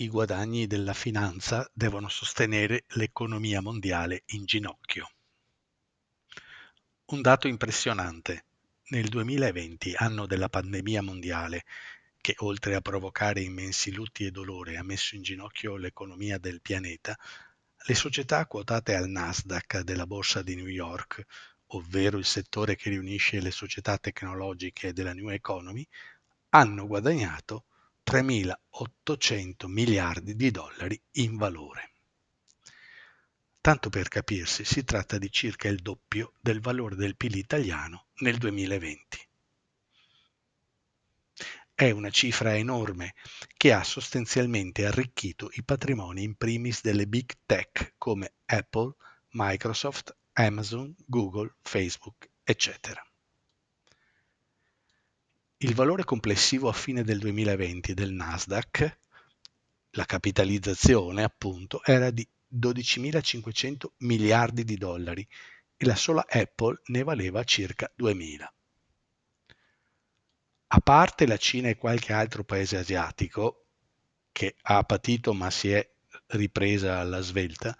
i guadagni della finanza devono sostenere l'economia mondiale in ginocchio. Un dato impressionante. Nel 2020, anno della pandemia mondiale, che oltre a provocare immensi lutti e dolore ha messo in ginocchio l'economia del pianeta, le società quotate al Nasdaq della borsa di New York, ovvero il settore che riunisce le società tecnologiche della New Economy, hanno guadagnato 3.800 miliardi di dollari in valore. Tanto per capirsi, si tratta di circa il doppio del valore del PIL italiano nel 2020. È una cifra enorme che ha sostanzialmente arricchito i patrimoni in primis delle big tech come Apple, Microsoft, Amazon, Google, Facebook, eccetera. Il valore complessivo a fine del 2020 del Nasdaq, la capitalizzazione appunto, era di 12.500 miliardi di dollari e la sola Apple ne valeva circa 2.000. A parte la Cina e qualche altro paese asiatico, che ha patito ma si è ripresa alla svelta,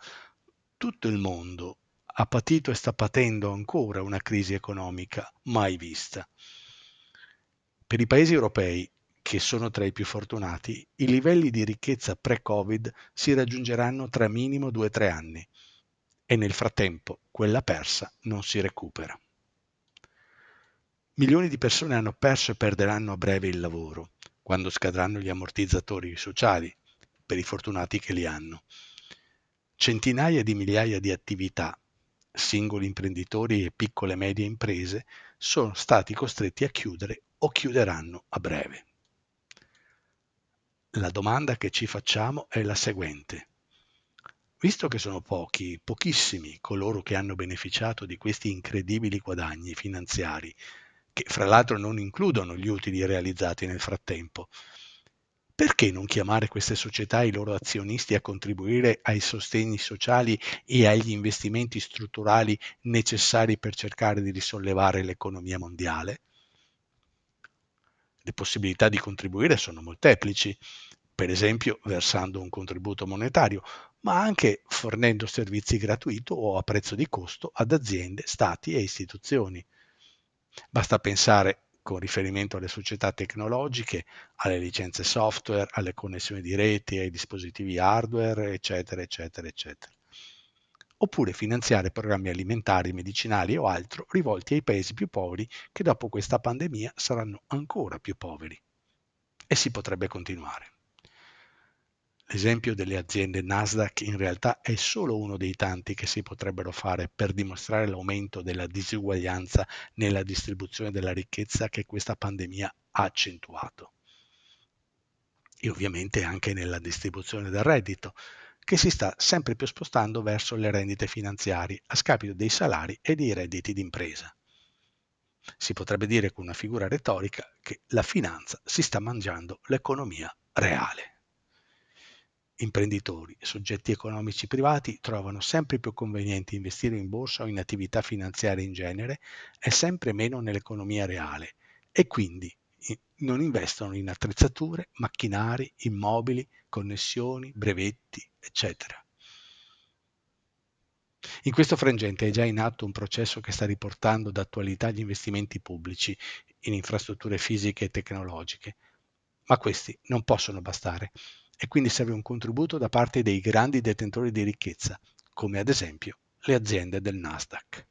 tutto il mondo ha patito e sta patendo ancora una crisi economica mai vista. Per i paesi europei, che sono tra i più fortunati, i livelli di ricchezza pre-Covid si raggiungeranno tra minimo 2-3 anni e nel frattempo quella persa non si recupera. Milioni di persone hanno perso e perderanno a breve il lavoro, quando scadranno gli ammortizzatori sociali, per i fortunati che li hanno. Centinaia di migliaia di attività, singoli imprenditori e piccole e medie imprese, sono stati costretti a chiudere o chiuderanno a breve. La domanda che ci facciamo è la seguente. Visto che sono pochi, pochissimi coloro che hanno beneficiato di questi incredibili guadagni finanziari che fra l'altro non includono gli utili realizzati nel frattempo. Perché non chiamare queste società e i loro azionisti a contribuire ai sostegni sociali e agli investimenti strutturali necessari per cercare di risollevare l'economia mondiale? Le possibilità di contribuire sono molteplici, per esempio versando un contributo monetario, ma anche fornendo servizi gratuiti o a prezzo di costo ad aziende, stati e istituzioni. Basta pensare, con riferimento alle società tecnologiche, alle licenze software, alle connessioni di reti, ai dispositivi hardware, eccetera, eccetera, eccetera. Oppure finanziare programmi alimentari, medicinali o altro rivolti ai paesi più poveri che dopo questa pandemia saranno ancora più poveri. E si potrebbe continuare. L'esempio delle aziende Nasdaq in realtà è solo uno dei tanti che si potrebbero fare per dimostrare l'aumento della disuguaglianza nella distribuzione della ricchezza che questa pandemia ha accentuato. E ovviamente anche nella distribuzione del reddito, che si sta sempre più spostando verso le rendite finanziarie a scapito dei salari e dei redditi d'impresa. Si potrebbe dire con una figura retorica che la finanza si sta mangiando l'economia reale imprenditori soggetti economici privati trovano sempre più conveniente investire in borsa o in attività finanziarie in genere e sempre meno nell'economia reale e quindi non investono in attrezzature, macchinari, immobili, connessioni, brevetti, eccetera. In questo frangente è già in atto un processo che sta riportando d'attualità gli investimenti pubblici in infrastrutture fisiche e tecnologiche, ma questi non possono bastare e quindi serve un contributo da parte dei grandi detentori di ricchezza, come ad esempio le aziende del Nasdaq.